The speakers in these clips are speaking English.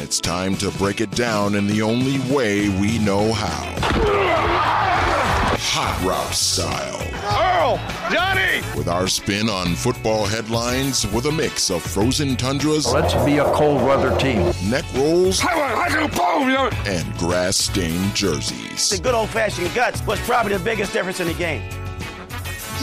it's time to break it down in the only way we know how. Hot Route style. Earl! Johnny! With our spin on football headlines with a mix of frozen tundras. Let's be a cold weather team. Neck rolls. And grass stained jerseys. The good old fashioned guts was probably the biggest difference in the game.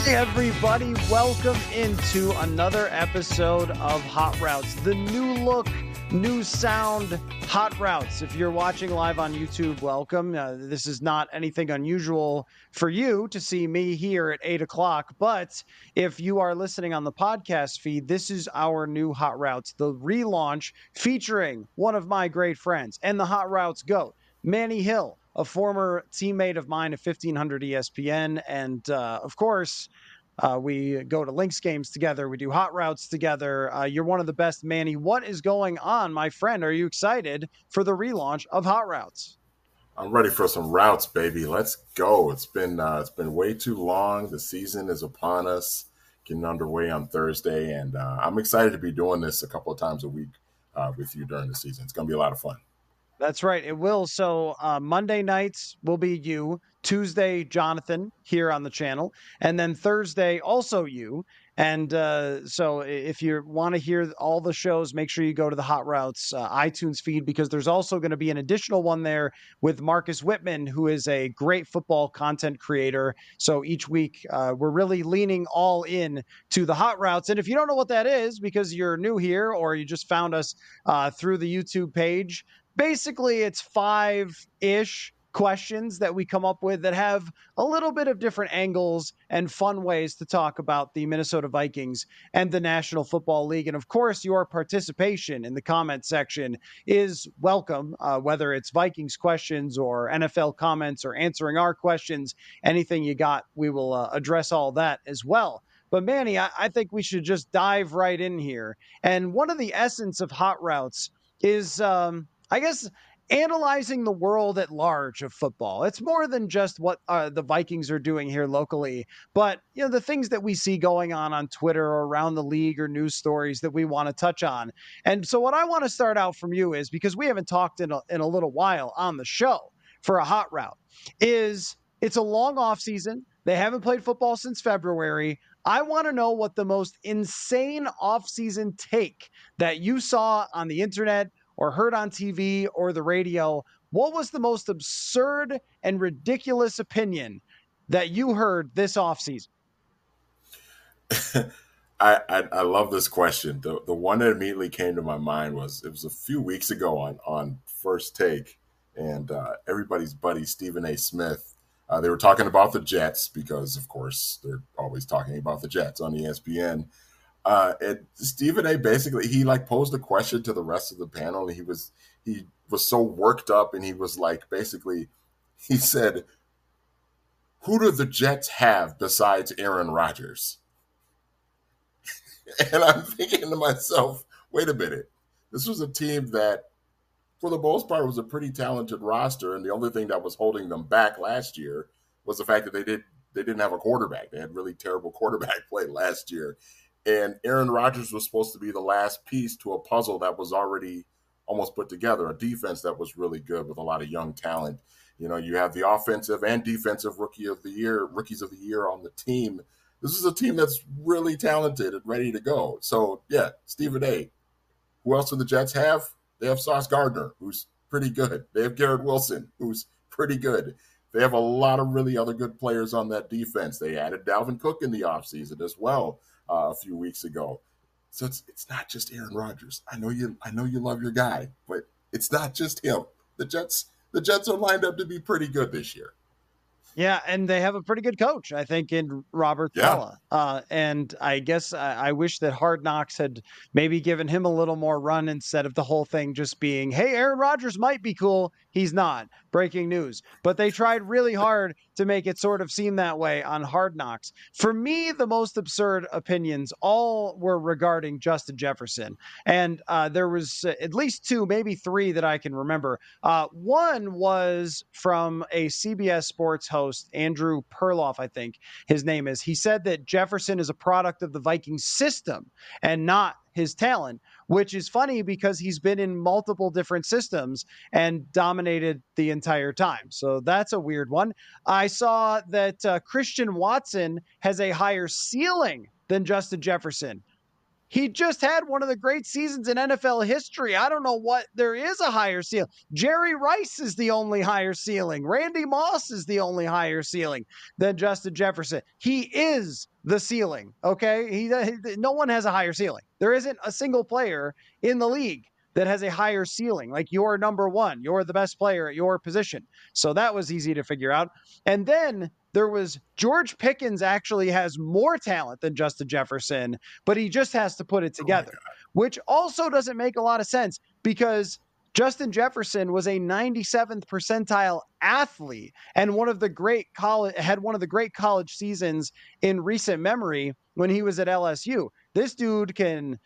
Hey everybody, welcome into another episode of Hot Routes, the new look new sound hot routes. If you're watching live on YouTube, welcome. Uh, this is not anything unusual for you to see me here at eight o'clock. But if you are listening on the podcast feed, this is our new hot routes, the relaunch featuring one of my great friends and the hot routes goat, Manny Hill, a former teammate of mine at 1500 ESPN. And uh, of course, uh, we go to Lynx games together. We do hot routes together. Uh, you're one of the best, Manny. What is going on, my friend? Are you excited for the relaunch of hot routes? I'm ready for some routes, baby. Let's go. It's been uh, it's been way too long. The season is upon us, getting underway on Thursday, and uh, I'm excited to be doing this a couple of times a week uh, with you during the season. It's going to be a lot of fun. That's right. It will. So uh, Monday nights will be you. Tuesday, Jonathan here on the channel, and then Thursday also you. And uh, so, if you want to hear all the shows, make sure you go to the Hot Routes uh, iTunes feed because there's also going to be an additional one there with Marcus Whitman, who is a great football content creator. So each week, uh, we're really leaning all in to the Hot Routes. And if you don't know what that is because you're new here or you just found us uh, through the YouTube page, basically it's five ish questions that we come up with that have a little bit of different angles and fun ways to talk about the Minnesota Vikings and the National Football League. And of course, your participation in the comment section is welcome, uh, whether it's Vikings questions or NFL comments or answering our questions, anything you got, we will uh, address all that as well. But Manny, I, I think we should just dive right in here. And one of the essence of hot routes is, um, I guess, analyzing the world at large of football. It's more than just what uh, the Vikings are doing here locally, but you know the things that we see going on on Twitter or around the league or news stories that we want to touch on. And so, what I want to start out from you is because we haven't talked in a, in a little while on the show for a hot route. Is it's a long off season. They haven't played football since February. I want to know what the most insane offseason take that you saw on the internet or heard on TV or the radio, what was the most absurd and ridiculous opinion that you heard this offseason? I, I, I love this question. The the one that immediately came to my mind was it was a few weeks ago on on First Take, and uh, everybody's buddy Stephen A. Smith. Uh, they were talking about the Jets because, of course, they're always talking about the Jets on ESPN. Uh, and Stephen A. basically he like posed a question to the rest of the panel, and he was he was so worked up, and he was like basically he said, "Who do the Jets have besides Aaron Rodgers?" and I'm thinking to myself, "Wait a minute, this was a team that." For the most part, was a pretty talented roster, and the only thing that was holding them back last year was the fact that they did they didn't have a quarterback. They had really terrible quarterback play last year, And Aaron Rodgers was supposed to be the last piece to a puzzle that was already almost put together, a defense that was really good with a lot of young talent. You know, you have the offensive and defensive rookie of the year, rookies of the year on the team. This is a team that's really talented and ready to go. So, yeah, Stephen A. Who else do the Jets have? They have Sauce Gardner, who's pretty good. They have Garrett Wilson, who's pretty good. They have a lot of really other good players on that defense. They added Dalvin Cook in the offseason as well uh, a few weeks ago. So it's it's not just Aaron Rodgers. I know you I know you love your guy, but it's not just him. The Jets the Jets are lined up to be pretty good this year. Yeah, and they have a pretty good coach, I think, in Robert Yeah. Saleh. Uh, and I guess I, I wish that Hard Knocks had maybe given him a little more run instead of the whole thing just being, "Hey, Aaron Rodgers might be cool. He's not." Breaking news. But they tried really hard to make it sort of seem that way on Hard Knocks. For me, the most absurd opinions all were regarding Justin Jefferson, and uh, there was uh, at least two, maybe three that I can remember. Uh, one was from a CBS Sports host, Andrew Perloff, I think his name is. He said that Jefferson is a product of the Vikings system and not his talent, which is funny because he's been in multiple different systems and dominated the entire time. So that's a weird one. I saw that uh, Christian Watson has a higher ceiling than Justin Jefferson. He just had one of the great seasons in NFL history. I don't know what there is a higher ceiling. Jerry Rice is the only higher ceiling. Randy Moss is the only higher ceiling than Justin Jefferson. He is the ceiling. Okay, he, no one has a higher ceiling. There isn't a single player in the league that has a higher ceiling. Like you're number one, you're the best player at your position. So that was easy to figure out. And then there was George Pickens actually has more talent than Justin Jefferson, but he just has to put it oh together, which also doesn't make a lot of sense because Justin Jefferson was a 97th percentile athlete and one of the great college had one of the great college seasons in recent memory when he was at LSU. This dude can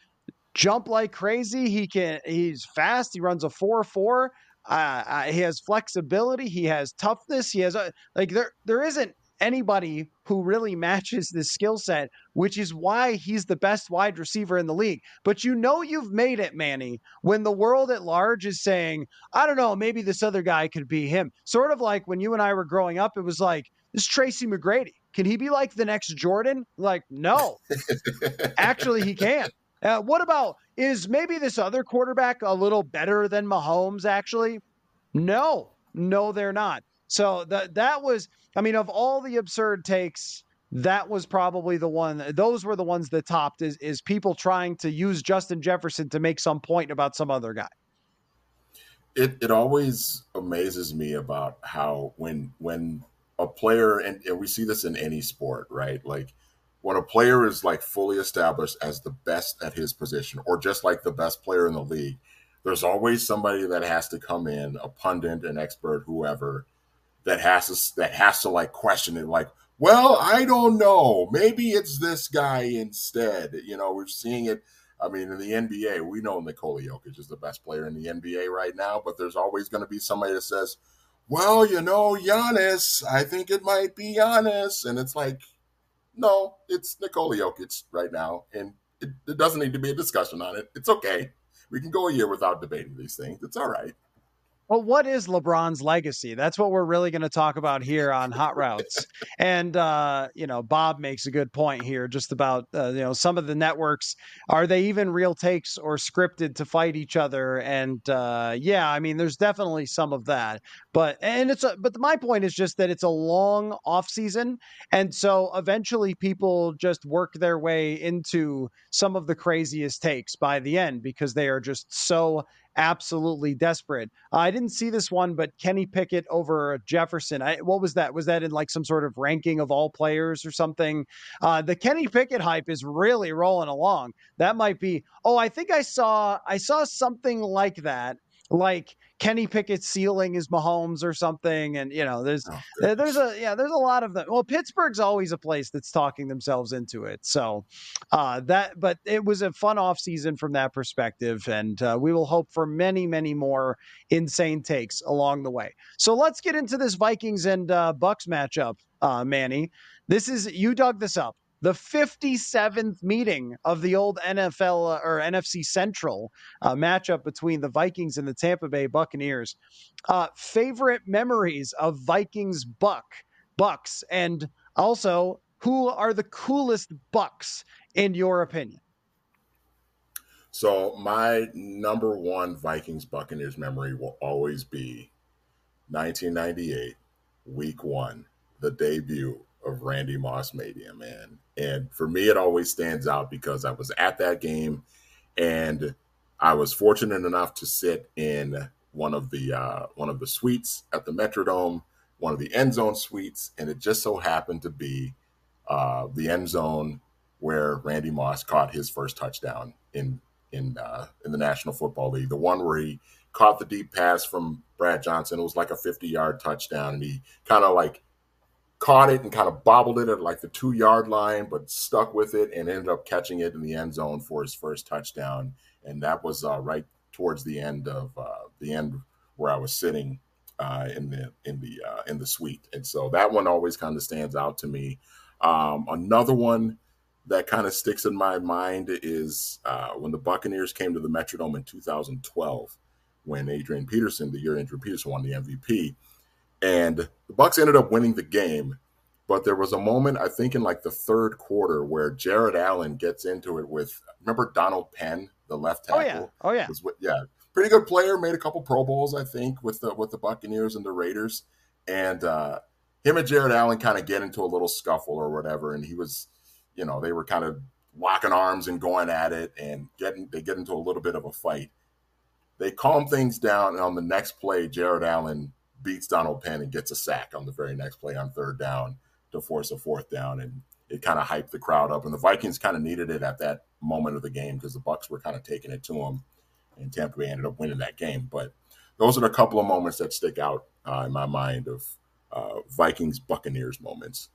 jump like crazy. He can he's fast. He runs a 4-4. Uh, uh, he has flexibility. He has toughness. He has a, like there there isn't anybody who really matches this skill set, which is why he's the best wide receiver in the league. But you know you've made it, Manny, when the world at large is saying, I don't know, maybe this other guy could be him. Sort of like when you and I were growing up, it was like, this Tracy McGrady. Can he be like the next Jordan? Like, no. Actually, he can. Uh, what about is maybe this other quarterback a little better than Mahomes? Actually, no, no, they're not. So that that was, I mean, of all the absurd takes, that was probably the one. Those were the ones that topped. Is is people trying to use Justin Jefferson to make some point about some other guy? it it always amazes me about how when when a player and, and we see this in any sport right like when a player is like fully established as the best at his position or just like the best player in the league there's always somebody that has to come in a pundit an expert whoever that has to that has to like question it like well i don't know maybe it's this guy instead you know we're seeing it I mean, in the NBA, we know Nikola Jokic is the best player in the NBA right now, but there's always going to be somebody that says, well, you know, Giannis, I think it might be Giannis. And it's like, no, it's Nikola Jokic right now. And it, it doesn't need to be a discussion on it. It's okay. We can go a year without debating these things. It's all right. Well, what is LeBron's legacy? That's what we're really going to talk about here on Hot Routes. and uh, you know, Bob makes a good point here, just about uh, you know some of the networks are they even real takes or scripted to fight each other? And uh, yeah, I mean, there's definitely some of that. But and it's a, but my point is just that it's a long off season, and so eventually people just work their way into some of the craziest takes by the end because they are just so absolutely desperate. Uh, I didn't see this one, but Kenny Pickett over Jefferson. I, what was that? Was that in like some sort of ranking of all players or something? Uh, the Kenny Pickett hype is really rolling along. That might be. Oh, I think I saw I saw something like that. Like Kenny Pickett's ceiling is Mahomes or something, and you know, there's Oh, there's a yeah, there's a lot of them. Well, Pittsburgh's always a place that's talking themselves into it. So uh, that, but it was a fun off season from that perspective, and uh, we will hope for many, many more insane takes along the way. So let's get into this Vikings and uh, Bucks matchup, uh, Manny. This is you dug this up. The 57th meeting of the old NFL uh, or NFC Central uh, matchup between the Vikings and the Tampa Bay Buccaneers. Uh, favorite memories of Vikings Buck Bucks, and also who are the coolest Bucks in your opinion? So my number one Vikings Buccaneers memory will always be 1998, Week One, the debut of Randy Moss Mania, man. And for me, it always stands out because I was at that game, and I was fortunate enough to sit in one of the uh, one of the suites at the Metrodome, one of the end zone suites, and it just so happened to be uh, the end zone where Randy Moss caught his first touchdown in in uh, in the National Football League. The one where he caught the deep pass from Brad Johnson. It was like a 50 yard touchdown, and he kind of like caught it and kind of bobbled it at like the two yard line, but stuck with it and ended up catching it in the end zone for his first touchdown. And that was uh, right towards the end of uh, the end where I was sitting uh, in the in the uh, in the suite, and so that one always kind of stands out to me. Um, another one that kind of sticks in my mind is uh, when the Buccaneers came to the Metrodome in 2012, when Adrian Peterson, the year Adrian Peterson won the MVP, and the Bucks ended up winning the game. But there was a moment, I think, in like the third quarter where Jared Allen gets into it with remember Donald Penn, the left tackle. Oh yeah, oh yeah, with, yeah, pretty good player. Made a couple Pro Bowls, I think, with the with the Buccaneers and the Raiders. And uh, him and Jared Allen kind of get into a little scuffle or whatever, and he was you know, they were kind of locking arms and going at it and getting they get into a little bit of a fight. They calm things down, and on the next play, Jared Allen beats Donald Penn and gets a sack on the very next play on third down to force a fourth down, and it kind of hyped the crowd up. And the Vikings kind of needed it at that moment of the game because the Bucks were kind of taking it to them, and Tampa Bay ended up winning that game. But those are a couple of moments that stick out uh, in my mind of uh, Vikings Buccaneers moments.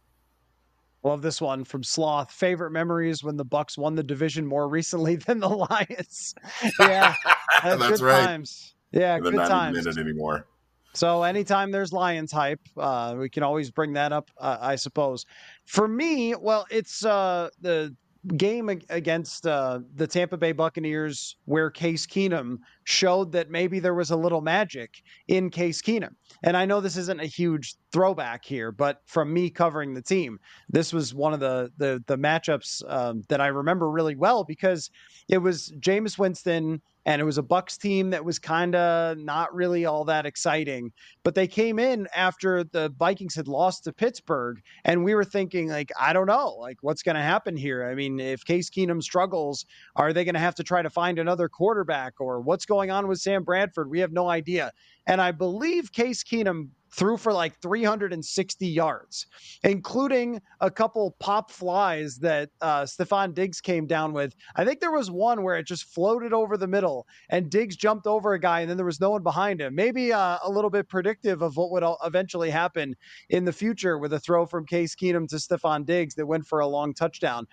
Love this one from Sloth. Favorite memories when the Bucks won the division more recently than the Lions. yeah, that's good right. times. Yeah, good not times. anymore. So anytime there's Lions hype, uh, we can always bring that up, uh, I suppose. For me, well, it's uh, the game against uh, the Tampa Bay Buccaneers where Case Keenum showed that maybe there was a little magic in Case Keenum. And I know this isn't a huge throwback here, but from me covering the team, this was one of the the, the matchups um, that I remember really well because it was Jameis Winston and it was a Bucks team that was kind of not really all that exciting. But they came in after the Vikings had lost to Pittsburgh, and we were thinking like, I don't know, like what's going to happen here. I mean, if Case Keenum struggles, are they going to have to try to find another quarterback, or what's going on with Sam Bradford? We have no idea. And I believe Case Keenum threw for like 360 yards, including a couple pop flies that uh, Stefon Diggs came down with. I think there was one where it just floated over the middle and Diggs jumped over a guy and then there was no one behind him. Maybe uh, a little bit predictive of what would eventually happen in the future with a throw from Case Keenum to Stefon Diggs that went for a long touchdown.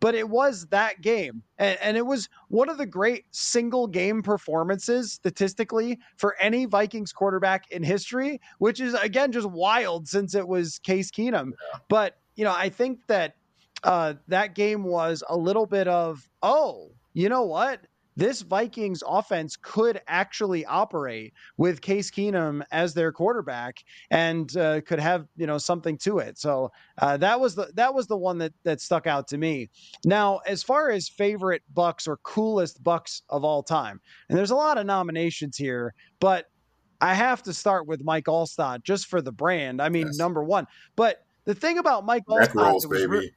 But it was that game. And, and it was one of the great single game performances statistically for any Vikings quarterback in history, which is, again, just wild since it was Case Keenum. Yeah. But, you know, I think that uh, that game was a little bit of, oh, you know what? this Vikings offense could actually operate with Case Keenum as their quarterback and uh, could have you know something to it. So uh, that was the that was the one that that stuck out to me. Now, as far as favorite Bucks or coolest Bucks of all time, and there's a lot of nominations here, but I have to start with Mike Alstott just for the brand. I mean, yes. number one. But the thing about Mike Alstott rolls, that, was re-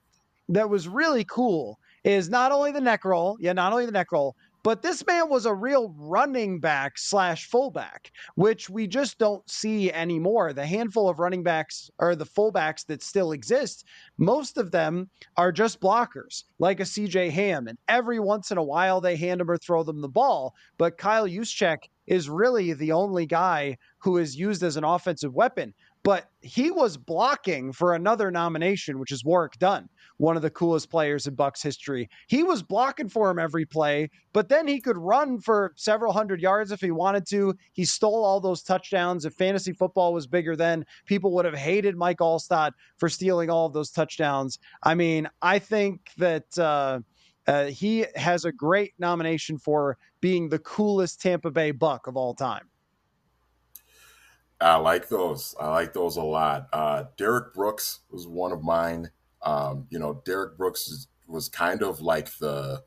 that was really cool is not only the neck roll, yeah, not only the neck roll, but this man was a real running back slash fullback, which we just don't see anymore. The handful of running backs or the fullbacks that still exist, most of them are just blockers, like a CJ Ham. And every once in a while, they hand them or throw them the ball. But Kyle Juszczyk is really the only guy who is used as an offensive weapon. but he was blocking for another nomination, which is Warrick Dunn, one of the coolest players in Bucks history. He was blocking for him every play, but then he could run for several hundred yards if he wanted to. He stole all those touchdowns. If fantasy football was bigger then, people would have hated Mike Alstott for stealing all of those touchdowns. I mean, I think that. Uh, uh, he has a great nomination for being the coolest Tampa Bay Buck of all time. I like those. I like those a lot. Uh, Derrick Brooks was one of mine. Um, you know, Derrick Brooks was kind of like the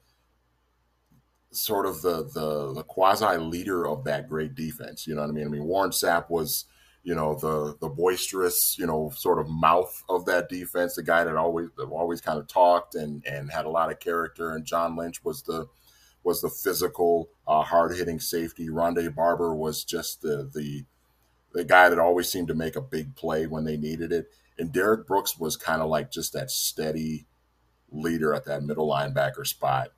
sort of the the, the quasi leader of that great defense. You know what I mean? I mean, Warren Sapp was you know the the boisterous you know sort of mouth of that defense, the guy that always that always kind of talked and and had a lot of character. And John Lynch was the was the physical, uh, hard hitting safety. Rondé Barber was just the the the guy that always seemed to make a big play when they needed it. And derrick Brooks was kind of like just that steady leader at that middle linebacker spot,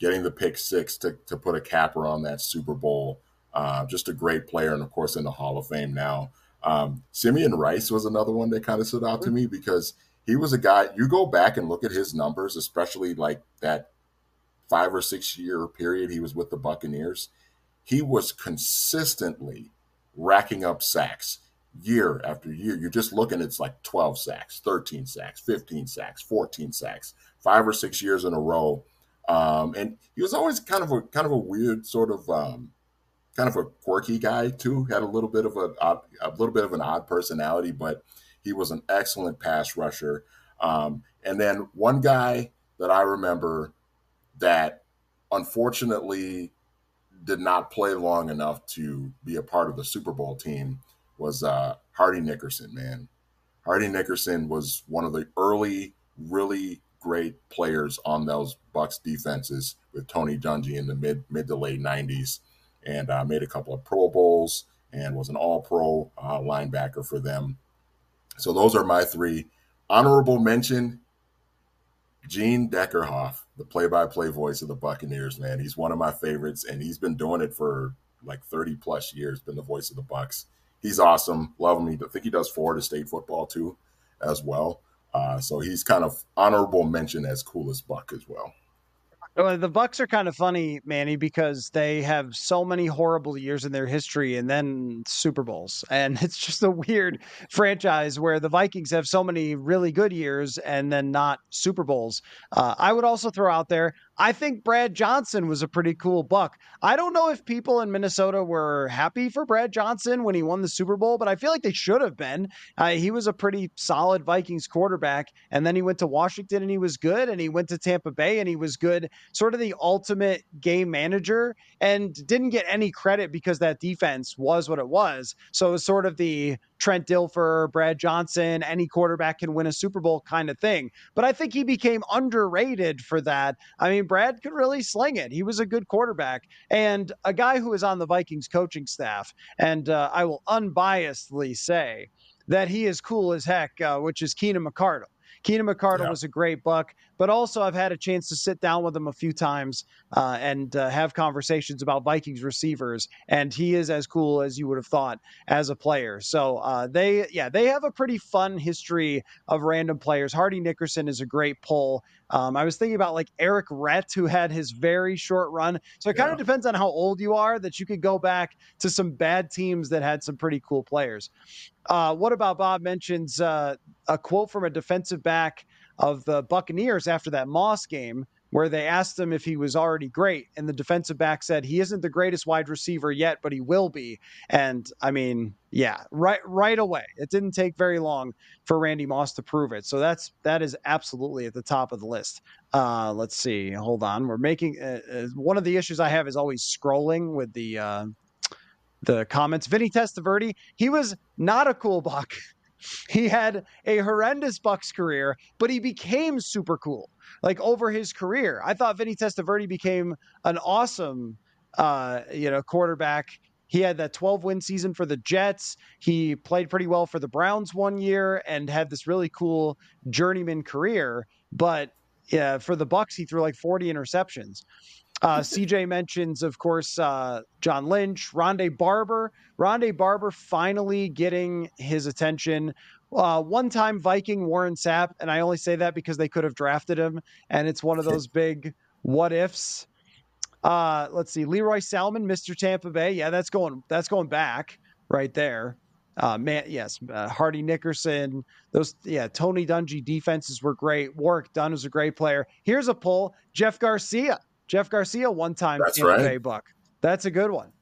getting the pick six to, to put a capper on that Super Bowl. Uh, just a great player, and of course, in the Hall of Fame now. Um, Simeon Rice was another one that kind of stood out to me because he was a guy. You go back and look at his numbers, especially like that five or six year period he was with the Buccaneers. He was consistently racking up sacks year after year. You're just looking, it's like 12 sacks, 13 sacks, 15 sacks, 14 sacks, five or six years in a row. Um, and he was always kind of a kind of a weird sort of um, kind of a quirky guy too. Had a little bit of a a little bit of an odd personality, but he was an excellent pass rusher. Um, and then one guy that I remember that unfortunately did not play long enough to be a part of the Super Bowl team was uh, Hardy Nickerson, man. Hardy Nickerson was one of the early, really great players on those Bucks defenses with Tony Dungy in the mid mid to late '90s, and uh, made a couple of Pro Bowls and was an All Pro uh, linebacker for them. So those are my three. Honorable mention: Gene Deckerhoff the play-by-play voice of the Buccaneers, man. He's one of my favorites, and he's been doing it for like 30 plus years. Been the voice of the Bucks. He's awesome. Love him. I think he does Florida State football too, as well. Uh, so he's kind of honorable mention as coolest Buck as well. Well, the Bucks are kind of funny, Manny, because they have so many horrible years in their history and then Super Bowls. And it's just a weird franchise where the Vikings have so many really good years and then not Super Bowls. Uh, I would also throw out there, I think Brad Johnson was a pretty cool buck. I don't know if people in Minnesota were happy for Brad Johnson when he won the Super Bowl, but I feel like they should have been. Uh, he was a pretty solid Vikings quarterback, and then he went to Washington and he was good, and he went to Tampa Bay and he was good, sort of the ultimate game manager, and didn't get any credit because that defense was what it was. So it was sort of the Trent Dilfer, Brad Johnson, any quarterback can win a Super Bowl kind of thing. But I think he became underrated for that. I mean, Brad could really sling it. He was a good quarterback and a guy who is on the Vikings coaching staff. And uh, I will unbiasedly say that he is cool as heck, uh, which is Keenan McCardell. Keenan McCardell yeah. was a great buck, but also I've had a chance to sit down with him a few times uh, and uh, have conversations about Vikings receivers, and he is as cool as you would have thought as a player. So uh, they, yeah, they have a pretty fun history of random players. Hardy Nickerson is a great pull. Um, I was thinking about like Errict Rhett, who had his very short run. So it kind of depends on how old you are that you could go back to some bad teams that had some pretty cool players. Uh, what about Bob mentions uh, a quote from a defensive back of the Buccaneers after that Moss game, where they asked him if he was already great, and the defensive back said he isn't the greatest wide receiver yet, but he will be. And I mean, yeah, right, right away. It didn't take very long for Randy Moss to prove it. So that's that is absolutely at the top of the list. Uh, let's see. Hold on. We're making uh, uh one of the issues I have is always scrolling with the uh, the comments. Vinny Testaverde, he was not a cool buck. He had a horrendous Bucks career, but he became super cool. Like over his career, I thought Vinny Testaverde became an awesome, uh, you know, quarterback. He had that 12 win season for the Jets. He played pretty well for the Browns one year and had this really cool journeyman career. But yeah, for the Bucks, he threw like 40 interceptions. Uh, CJ mentions, of course, uh, John Lynch, Rondé Barber. Rondé Barber finally getting his attention. Uh, one time Viking Warren Sapp, and I only say that because they could have drafted him, and it's one of those big what ifs. Uh, let's see, Lee Roy Selmon, Mr. Tampa Bay. Yeah, that's going that's going back right there. Uh, man, yes, uh, Hardy Nickerson. Those, yeah, Tony Dungy defenses were great. Warrick Dunn was a great player. Here's a pull: Jeff Garcia. Jeff Garcia, one time That's Tampa right. Bay Buck. That's a good one.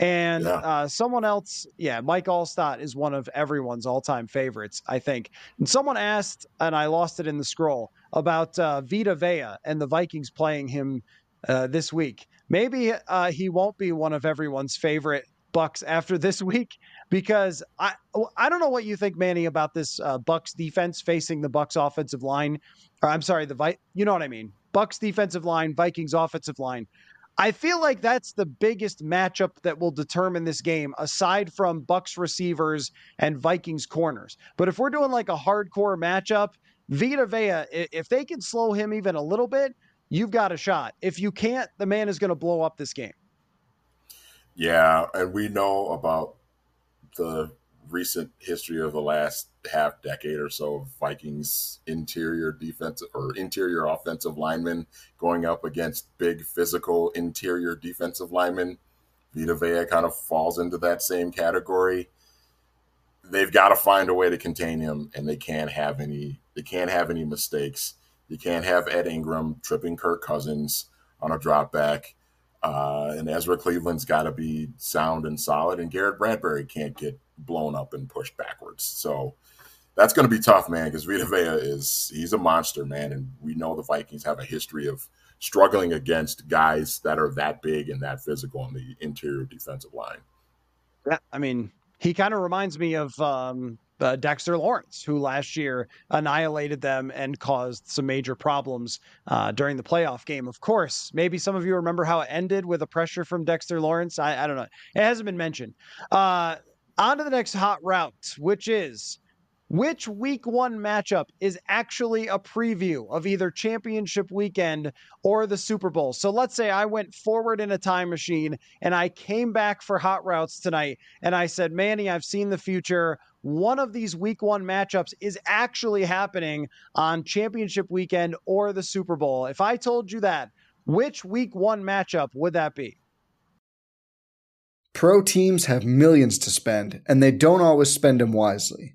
And Yeah. uh, someone else, yeah, Mike Alstott is one of everyone's all-time favorites, I think. And someone asked, and I lost it in the scroll, about uh, Vita Vea and the Vikings playing him uh, this week. Maybe uh, he won't be one of everyone's favorite Bucks after this week because I I don't know what you think, Manny, about this uh, Bucks defense facing the Bucks offensive line. Or I'm sorry, the Vi- you know what I mean. Bucks defensive line, Vikings offensive line. I feel like that's the biggest matchup that will determine this game, aside from Bucks receivers and Vikings corners. But if we're doing like a hardcore matchup, Vita Vea, if they can slow him even a little bit, you've got a shot. If you can't, the man is going to blow up this game. Yeah, and we know about the recent history of the last half decade or so of Vikings interior defensive or interior offensive linemen going up against big physical interior defensive linemen. Vita Vea kind of falls into that same category. They've got to find a way to contain him, and they can't have any. They can't have any mistakes. You can't have Ed Ingram tripping Kirk Cousins on a drop back. Uh, and Ezra Cleveland's got to be sound and solid, and Garrett Bradbury can't get blown up and pushed backwards. So that's going to be tough, man, because Vita Vea is he's a monster, man, and we know the Vikings have a history of struggling against guys that are that big and that physical on the interior defensive line. Yeah, I mean, he kind of reminds me of um, uh, Dexter Lawrence, who last year annihilated them and caused some major problems uh, during the playoff game. Of course, maybe some of you remember how it ended with a pressure from Dexter Lawrence. I, I don't know. It hasn't been mentioned. Uh, on to the next hot route, which is which week one matchup is actually a preview of either championship weekend or the Super Bowl. So let's say I went forward in a time machine and I came back for hot routes tonight and I said, Manny, I've seen the future. One of these week one matchups is actually happening on championship weekend or the Super Bowl. If I told you that, which week one matchup would that be? Pro teams have millions to spend, and they don't always spend them wisely.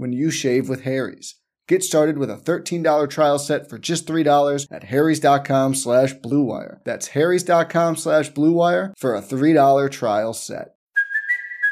when you shave with Harry's. Get started with a $13 trial set for just $3 at harrys.com slash bluewire. That's harrys.com slash bluewire for a $3 trial set.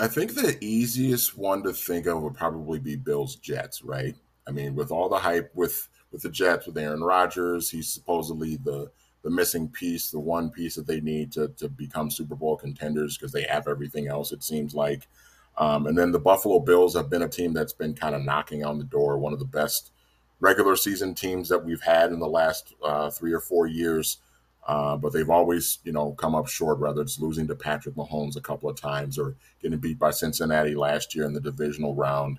I think the easiest one to think of would probably be Bills Jets, right? I mean, with all the hype with with the Jets, with Aaron Rodgers, he's supposedly the the missing piece, the one piece that they need to to become Super Bowl contenders because they have everything else. It seems like, um, and then the Buffalo Bills have been a team that's been kind of knocking on the door, one of the best regular season teams that we've had in the last uh, three or four years. Uh, but they've always, you know, come up short, whether it's losing to Patrick Mahomes a couple of times or getting beat by Cincinnati last year in the divisional round.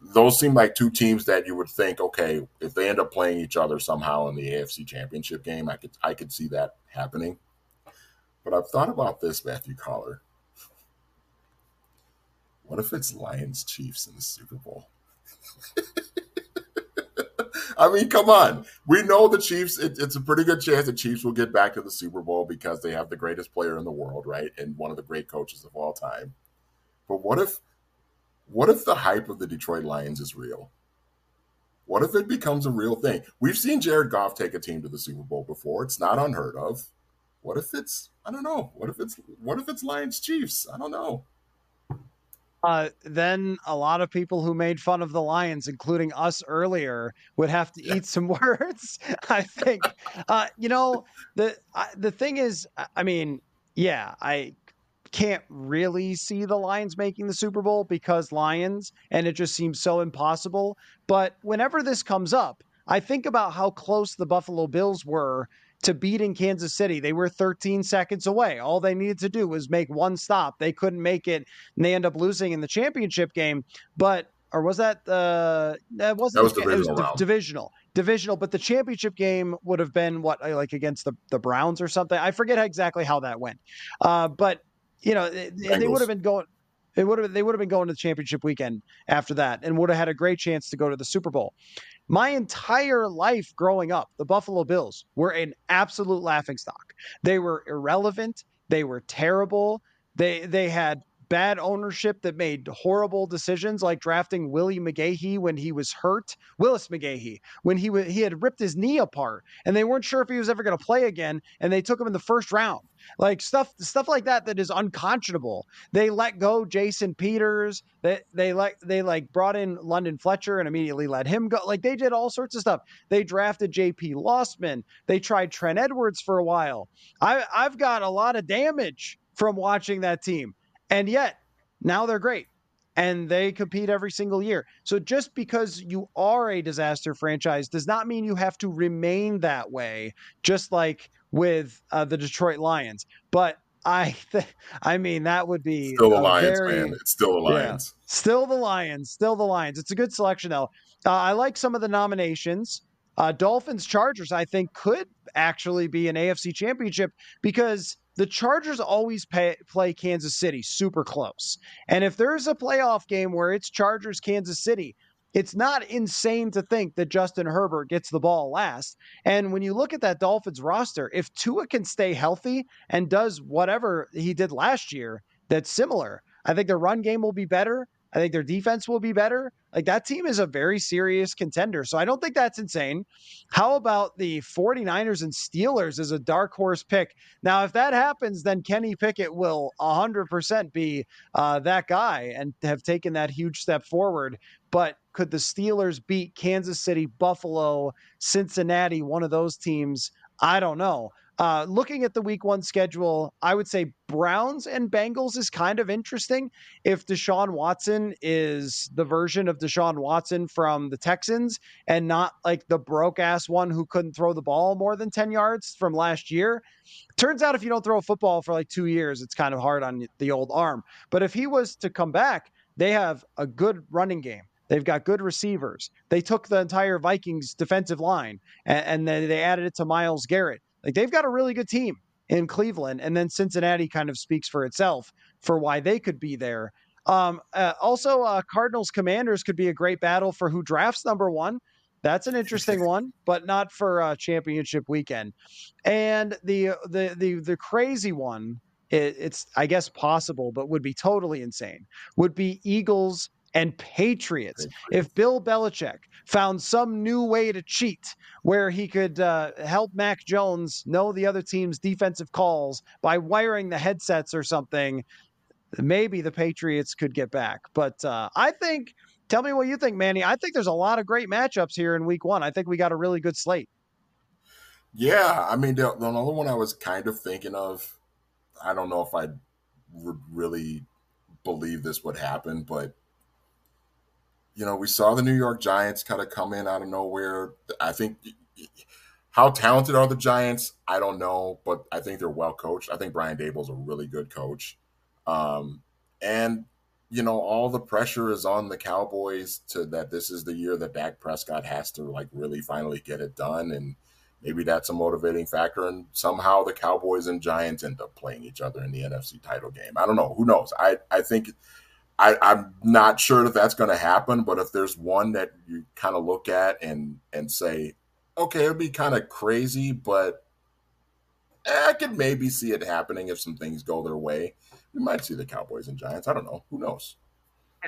Those seem like two teams that you would think, okay, if they end up playing each other somehow in the AFC Championship game, I could I could see that happening. But I've thought about this, Matthew Coller. What if it's Lions Chiefs in the Super Bowl? I mean, come on. We know the Chiefs, it, it's a pretty good chance the Chiefs will get back to the Super Bowl because they have the greatest player in the world, right? And one of the great coaches of all time. But what if what if the hype of the Detroit Lions is real? What if it becomes a real thing? We've seen Jared Goff take a team to the Super Bowl before. It's not unheard of. What if it's I don't know. What if it's what if it's Lions Chiefs? I don't know uh, then a lot of people who made fun of the Lions, including us earlier, would have to eat some words. I think, uh, you know, the the thing is, I mean, yeah, I can't really see the Lions making the Super Bowl because Lions, and it just seems so impossible. But whenever this comes up, I think about how close the Buffalo Bills were to beating Kansas City. They were 13 seconds away. All they needed to do was make one stop. They couldn't make it, and they end up losing in the championship game. But or was that uh that wasn't that was divisional, it was divisional divisional but the championship game would have been what uh, like against the the browns or something i forget exactly how that went uh but you know they, they would have been going they would have they would have been going to the championship weekend after that and would have had a great chance to go to the super bowl my entire life growing up, the Buffalo Bills were an absolute laughingstock. They were irrelevant. They were terrible. They they had bad ownership that made horrible decisions, like drafting Willie McGahee when he was hurt, Willis McGahee when he w- he had ripped his knee apart, and they weren't sure if he was ever going to play again, and they took him in the first round. Like stuff stuff like that that is unconscionable. They let go Jason Peters. They they like they like brought in London Fletcher and immediately let him go. Like they did all sorts of stuff. They drafted JP Losman. They tried Trent Edwards for a while. I I've got a lot of damage from watching that team. And yet, now they're great and they compete every single year. So just because you are a disaster franchise does not mean you have to remain that way, just like with uh, the Detroit Lions. But I, th- I mean, that would be still the Lions, very, man. It's still the Lions. Yeah, still the Lions. Still the Lions. It's a good selection, though. Uh, I like some of the nominations. Uh, Dolphins Chargers, I think, could actually be an AFC championship because the Chargers always pay, play Kansas City super close. And if there's a playoff game where it's Chargers Kansas City, it's not insane to think that Justin Herbert gets the ball last. And when you look at that Dolphins roster, if Tua can stay healthy and does whatever he did last year that's similar, I think their run game will be better. I think their defense will be better. Like that team is a very serious contender. So I don't think that's insane. How about the 49ers and Steelers as a dark horse pick? Now, if that happens, then Kenny Pickett will 100% be uh, that guy and have taken that huge step forward. But could the Steelers beat Kansas City, Buffalo, Cincinnati, one of those teams? I don't know. Uh, looking at the week one schedule, I would say Browns and Bengals is kind of interesting. If Deshaun Watson is the version of Deshaun Watson from the Texans and not like the broke ass one who couldn't throw the ball more than 10 yards from last year. Turns out if you don't throw a football for like two years, it's kind of hard on the old arm. But if he was to come back, they have a good running game. They've got good receivers. They took the entire Vikings defensive line and, and then they added it to Myles Garrett. Like they've got a really good team in Cleveland, and then Cincinnati kind of speaks for itself for why they could be there. Um, uh, also, uh, Cardinals Commanders could be a great battle for who drafts number one. That's an interesting one, but not for uh, championship weekend. And the the the the crazy one, it, it's I guess possible, but would be totally insane. Would be Eagles and Patriots. If Bill Belichick found some new way to cheat where he could uh, help Mac Jones know the other team's defensive calls by wiring the headsets or something, maybe the Patriots could get back. But uh, I think, tell me what you think, Manny. I think there's a lot of great matchups here in week one. I think we got a really good slate. Yeah. I mean, the, the other one I was kind of thinking of, I don't know if I would really believe this would happen, but you know, we saw the New York Giants kind of come in out of nowhere. I think How talented are the Giants? I don't know, but I think they're well coached. I think Brian Daboll's a really good coach. Um, and you know, all the pressure is on the Cowboys to that this is the year that Dak Prescott has to like really finally get it done. And maybe that's a motivating factor. And somehow the Cowboys and Giants end up playing each other in the NFC title game. I don't know. Who knows? I, I think I, I'm not sure that that's going to happen, but if there's one that you kind of look at and and say, okay, it'd be kind of crazy, but eh, I could maybe see it happening if some things go their way we might see the Cowboys and Giants. I don't know. Who knows?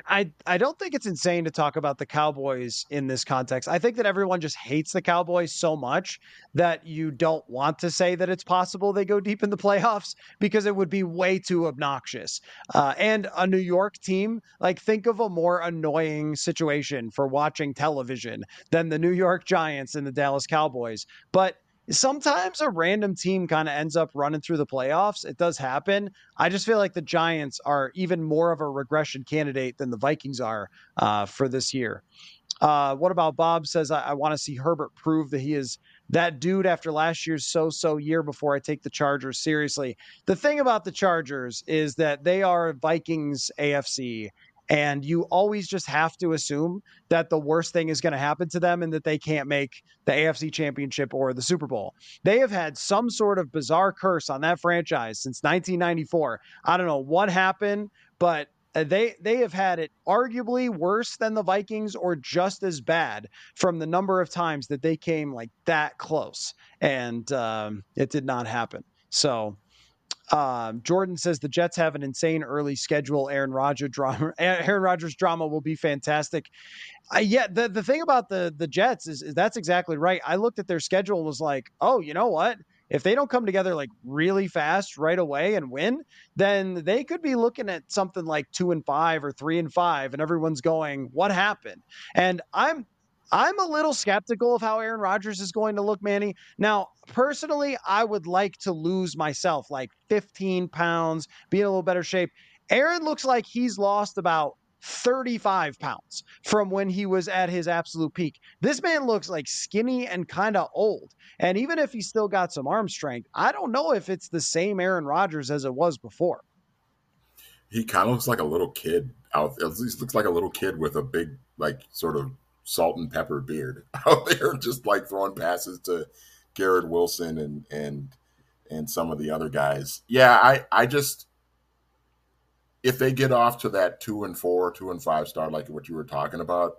I, I don't think it's insane to talk about the Cowboys in this context. I think that everyone just hates the Cowboys so much that you don't want to say that it's possible they go deep in the playoffs because it would be way too obnoxious. Uh, and a New York team, like think of a more annoying situation for watching television than the New York Giants and the Dallas Cowboys. But sometimes a random team kind of ends up running through the playoffs. It does happen. I just feel like the Giants are even more of a regression candidate than the Vikings are uh, for this year. Uh, what about Bob says, I, I want to see Herbert prove that he is that dude after last year's so so year before I take the Chargers seriously. The thing about the Chargers is that they are Vikings AFC and you always just have to assume that the worst thing is going to happen to them and that they can't make the AFC championship or the Super Bowl. They have had some sort of bizarre curse on that franchise since 1994. I don't know what happened, but uh, they they have had it arguably worse than the Vikings or just as bad from the number of times that they came like that close and um, it did not happen. So um, Jordan says the Jets have an insane early schedule. Aaron Rodgers drama. Aaron Rodgers drama will be fantastic. Uh, yeah, the the thing about the the Jets is, is that's exactly right. I looked at their schedule and was like, oh, you know what? If they don't come together like really fast right away and win, then they could be looking at something like two and five or three and five, and everyone's going, "What happened?" And I'm I'm a little skeptical of how Aaron Rodgers is going to look, Manny. Now, personally, I would like to lose myself like 15 pounds, be in a little better shape. Aaron looks like he's lost about 35 pounds from when he was at his absolute peak. This man looks like skinny and kind of old. And even if he's still got some arm strength, I don't know if it's the same Aaron Rodgers as it was before. He kind of looks like a little kid out. At least looks like a little kid with a big, like, sort of salt and pepper beard out there, just like throwing passes to Garrett Wilson and and and some of the other guys. Yeah, I I just if they get off to that two and four, two and five star like what you were talking about,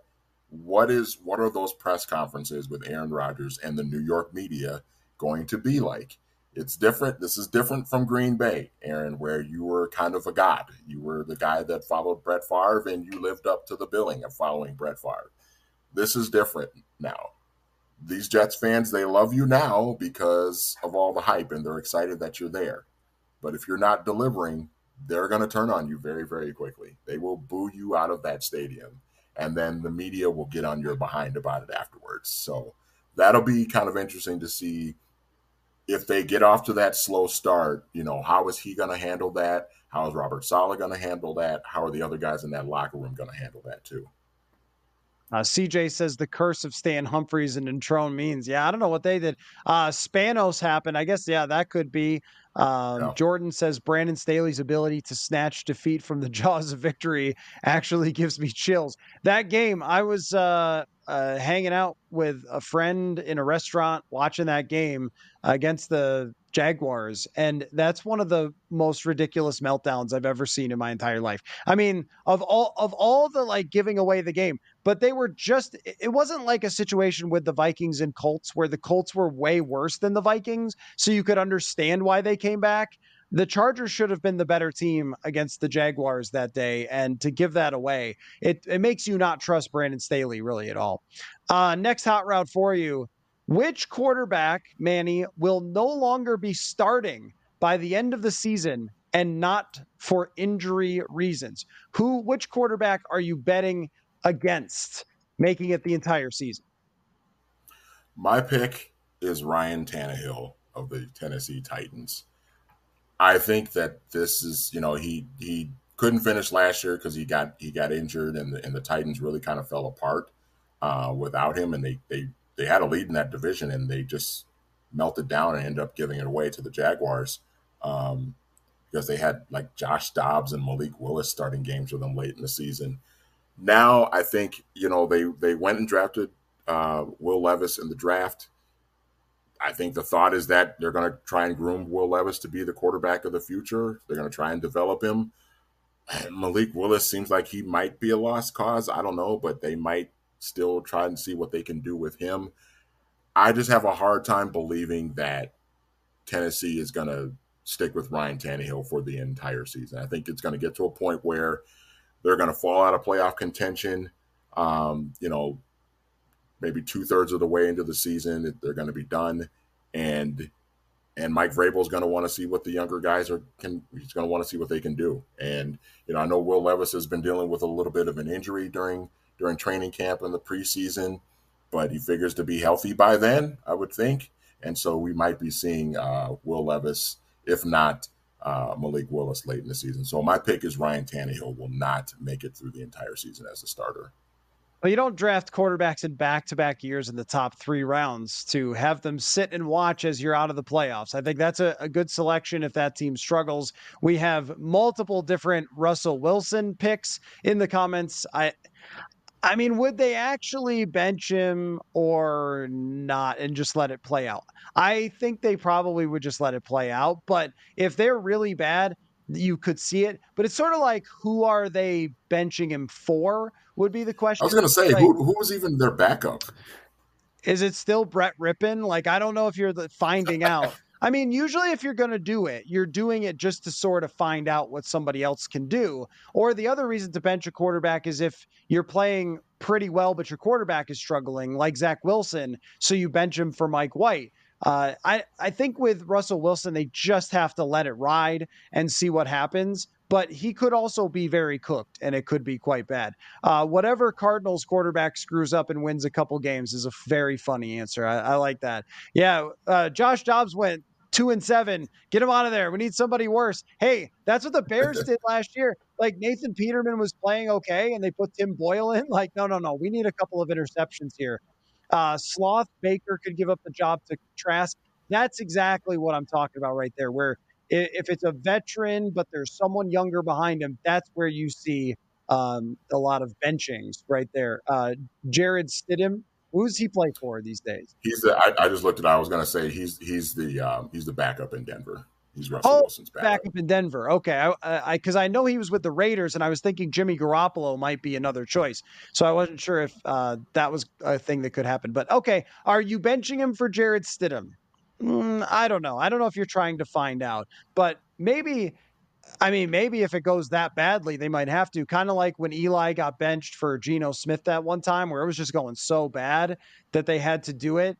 what is what are those press conferences with Aaron Rodgers and the New York media going to be like? It's different. This is different from Green Bay, Aaron, where you were kind of a god. You were the guy that followed Brett Favre and you lived up to the billing of following Brett Favre. This is different now. These Jets fans, they love you now because of all the hype and they're excited that you're there. But if you're not delivering, they're going to turn on you very, very quickly. They will boo you out of that stadium. And then the media will get on your behind about it afterwards. So that'll be kind of interesting to see if they get off to that slow start. You know, how is he going to handle that? How is Robert Saleh going to handle that? How are the other guys in that locker room going to handle that too? Uh, CJ says the curse of Stan Humphries and Natrone Means. Yeah, I don't know what they did. Uh, Spanos happened. I guess, yeah, that could be. Um, no. Jordan says Brandon Staley's ability to snatch defeat from the jaws of victory actually gives me chills. That game, I was uh, uh, hanging out with a friend in a restaurant watching that game against the Jaguars. And that's one of the most ridiculous meltdowns I've ever seen in my entire life. I mean, of all of all the like giving away the game, but they were just it wasn't like a situation with the Vikings and Colts where the Colts were way worse than the Vikings, so you could understand why they came back. The Chargers should have been the better team against the Jaguars that day, and to give that away, it it makes you not trust Brandon Staley really at all. Uh, next hot route for you which quarterback, Manny, will no longer be starting by the end of the season and not for injury reasons? Who, which quarterback are you betting against making it the entire season? My pick is Ryan Tannehill of the Tennessee Titans. I think that this is, you know, he he couldn't finish last year because he got he got injured and the and the Titans really kind of fell apart uh, without him, and they they they had a lead in that division and they just melted down and ended up giving it away to the Jaguars um, because they had like Josh Dobbs and Malik Willis starting games for them late in the season. Now I think you know they they went and drafted uh, Will Levis in the draft. I think the thought is that they're going to try and groom Will Levis to be the quarterback of the future. They're going to try and develop him. Malik Willis seems like he might be a lost cause. I don't know, but they might still try and see what they can do with him. I just have a hard time believing that Tennessee is going to stick with Ryan Tannehill for the entire season. I think it's going to get to a point where they're going to fall out of playoff contention. Um, you know, maybe two thirds of the way into the season, they're going to be done, and and Mike Vrabel is going to want to see what the younger guys are can. He's going to want to see what they can do. And you know, I know Will Levis has been dealing with a little bit of an injury during during training camp in the preseason, but he figures to be healthy by then, I would think. And so we might be seeing uh, Will Levis, if not uh, Malik Willis, late in the season. So my pick is Ryan Tannehill will not make it through the entire season as a starter. Well, you don't draft quarterbacks in back to back years in the top three rounds to have them sit and watch as you're out of the playoffs. I think that's a, a, good selection if that team struggles. We have multiple different Russell Wilson picks in the comments. I I mean, would they actually bench him or not and just let it play out? I think they probably would just let it play out. But if they're really bad, you could see it. But it's sort of like who are they benching him for? Would be the question. I was going to say like, who who was even their backup? Is it still Brett Rypien? Like I don't know if you're the, finding out. I mean, usually if you're going to do it, you're doing it just to sort of find out what somebody else can do. Or the other reason to bench a quarterback is if you're playing pretty well, but your quarterback is struggling, like Zach Wilson. So you bench him for Mike White. Uh, I, I think with Russell Wilson, they just have to let it ride and see what happens. But he could also be very cooked, and it could be quite bad. Uh, whatever Cardinals quarterback screws up and wins a couple games is a very funny answer. I, I like that. Yeah, uh, Josh Dobbs went two and seven. Get him out of there. We need somebody worse. Hey, that's what the Bears did last year. Like Nathan Peterman was playing okay, and they put Tim Boyle in. Like, no, no, no. We need a couple of interceptions here. Uh, Sloth Baker could give up the job to Trask. That's exactly what I'm talking about right there. Where if it's a veteran, but there's someone younger behind him, that's where you see um, a lot of benchings right there. Uh, Jarrett Stidham, who's he play for these days? He's the. I, I just looked at. I was going to say he's he's the um, he's the backup in Denver. He's Russell oh, Wilson's backup. backup in Denver. Okay, I because I, I, know he was with the Raiders, and I was thinking Jimmy Garoppolo might be another choice. So I wasn't sure if uh, that was a thing that could happen. But okay, are you benching him for Jarrett Stidham? Mm, I don't know. I don't know if you're trying to find out, but maybe. I mean, maybe if it goes that badly, they might have to. Kind of like when Eli got benched for Geno Smith that one time, where it was just going so bad that they had to do it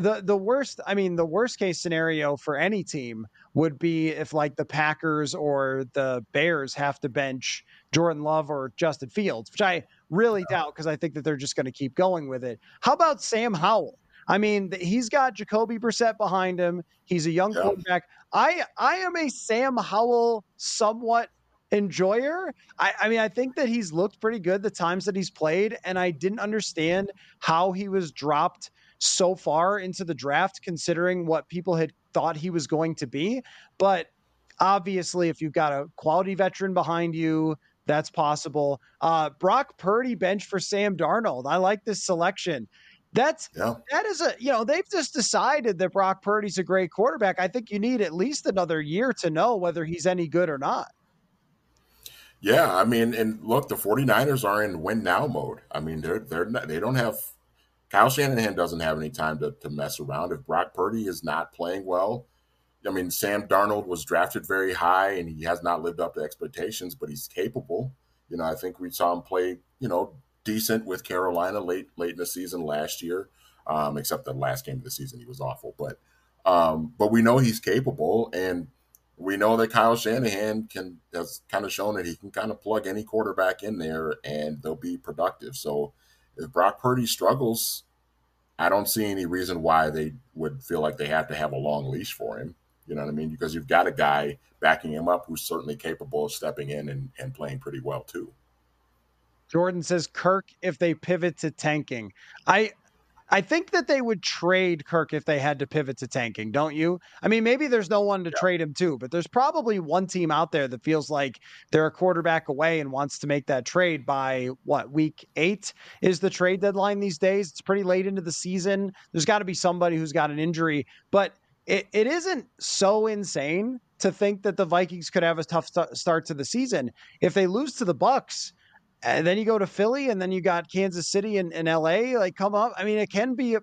the the worst i mean the worst case scenario for any team would be if like the packers or the bears have to bench jordan love or justin fields which i really yeah. doubt because i think that they're just going to keep going with it how about sam howell I mean, he's got Jacoby Brissett behind him. He's a young yeah. quarterback. I I am a Sam Howell somewhat enjoyer. I, I, mean, I think that he's looked pretty good the times that he's played, and I didn't understand how he was dropped so far into the draft, considering what people had thought he was going to be. But obviously, if you've got a quality veteran behind you, that's possible. Uh, Brock Purdy bench for Sam Darnold. I like this selection. That's yeah. that is a you know they've just decided that Brock Purdy's a great quarterback. I think you need at least another year to know whether he's any good or not. Yeah, I mean, and look, the 49ers are in win now mode. I mean, they're they're not, they don't have Kyle Shanahan doesn't have any time to, to mess around. If Brock Purdy is not playing well, I mean, Sam Darnold was drafted very high and he has not lived up to expectations, but he's capable. You know, I think we saw him play, you know, decent with Carolina late late in the season last year, um, except the last game of the season he was awful. But um, but we know he's capable, and we know that Kyle Shanahan can has kind of shown that he can kind of plug any quarterback in there and they'll be productive. So if Brock Purdy struggles, I don't see any reason why they would feel like they have to have a long leash for him. You know what I mean? Because you've got a guy backing him up who's certainly capable of stepping in and, and playing pretty well too. Jordan says Kirk if they pivot to tanking. I I think that they would trade Kirk if they had to pivot to tanking, don't you? I mean, maybe there's no one to yeah. trade him to, but there's probably one team out there that feels like they're a quarterback away and wants to make that trade by what, week eight is the trade deadline these days? It's pretty late into the season. There's got to be somebody who's got an injury, but it, it isn't so insane to think that the Vikings could have a tough st- start to the season. If they lose to the Bucks, and then you go to Philly, and then you got Kansas City and, and LA like come up. I mean, it can be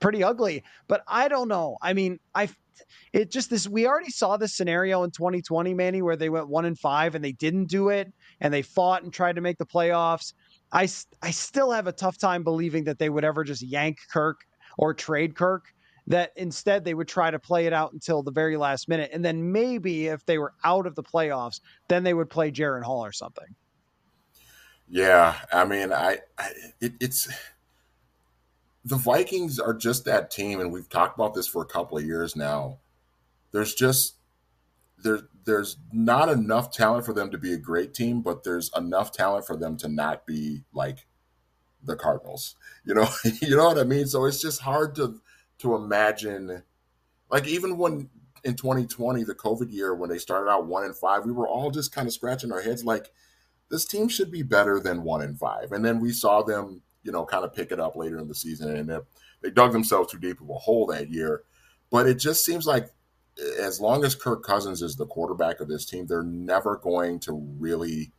pretty ugly, but I don't know. I mean, I it just this we already saw this scenario in 2020, Manny, where they went one and five and they didn't do it, and they fought and tried to make the playoffs. I I still have a tough time believing that they would ever just yank Kirk or trade Kirk. That instead they would try to play it out until the very last minute, and then maybe if they were out of the playoffs, then they would play Jaren Hall or something. Yeah, I mean, I, I it, it's the Vikings are just that team, and we've talked about this for a couple of years now. There's just there there's not enough talent for them to be a great team, but there's enough talent for them to not be like the Cardinals. You know, you know what I mean? So it's just hard to to imagine like even when in 2020, the COVID year, when they started out one and five, we were all just kind of scratching our heads like this team should be better than one and five. And then we saw them, you know, kind of pick it up later in the season, and they dug themselves too deep of a hole that year. But it just seems like eh, as long as Kirk Cousins is the quarterback of this team, they're never going to really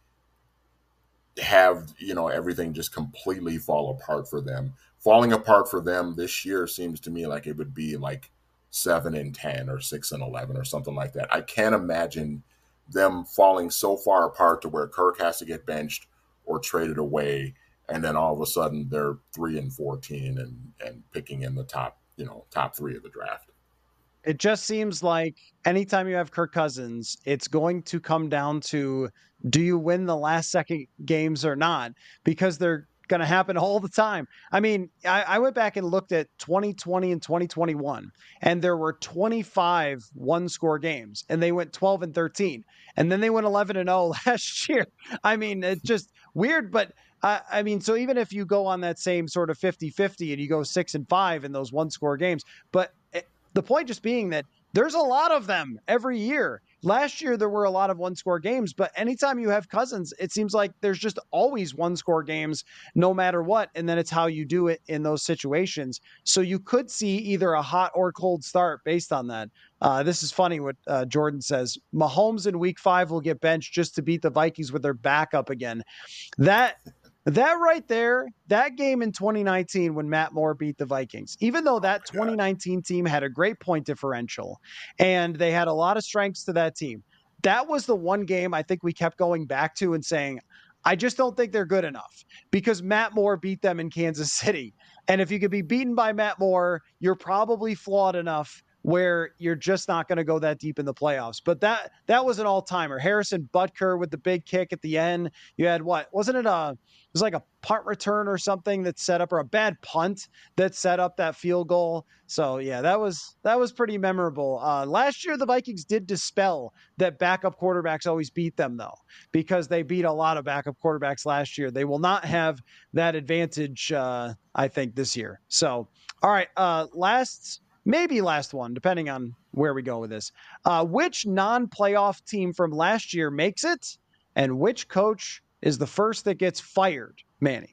have you know everything just completely fall apart for them. Falling apart for them this year seems to me like it would be like seven and ten or six and eleven or something like that. I can't imagine them falling so far apart to where Kirk has to get benched or traded away, and then all of a sudden they're three and fourteen and and picking in the top you know top three of the draft. It just seems like anytime you have Kirk Cousins, it's going to come down to do you win the last second games or not? Because they're going to happen all the time. I mean, I, I, went back and looked at 2020 and 2021, and there were 25 one score games, and they went 12 and 13. And then they went 11 and 0 last year. I mean, it's just weird, but. I mean, so even if you go on that same sort of 50 50 and you go six and five in those one score games, but eh, the point just being that there's a lot of them every year. Last year, there were a lot of one score games, but anytime you have Cousins, it seems like there's just always one score games no matter what. And then it's how you do it in those situations. So you could see either a hot or cold start based on that. Uh, this is funny what uh, Jordan says. Mahomes in week five will get benched just to beat the Vikings with their backup again. That that right there, that game in 2019 when Matt Moore beat the Vikings, even though oh that 2019 team had a great point differential and they had a lot of strengths to that team, that was the one game I think we kept going back to and saying, I just don't think they're good enough because Matt Moore beat them in Kansas City. And if you could be beaten by Matt Moore, you're probably flawed enough where you're just not going to go that deep in the playoffs. But that that was an all timer. Harrison Butker with the big kick at the end. You had what? Wasn't it a it was like a punt return or something that set up or a bad punt that set up that field goal. So yeah, that was that was pretty memorable. Uh, last year the Vikings did dispel that backup quarterbacks always beat them though, because they beat a lot of backup quarterbacks last year. They will not have that advantage, uh, I think, this year. So all right, uh, last maybe last one, depending on where we go with this. Uh, which non-playoff team from last year makes it, and which coach is the first that gets fired, Manny.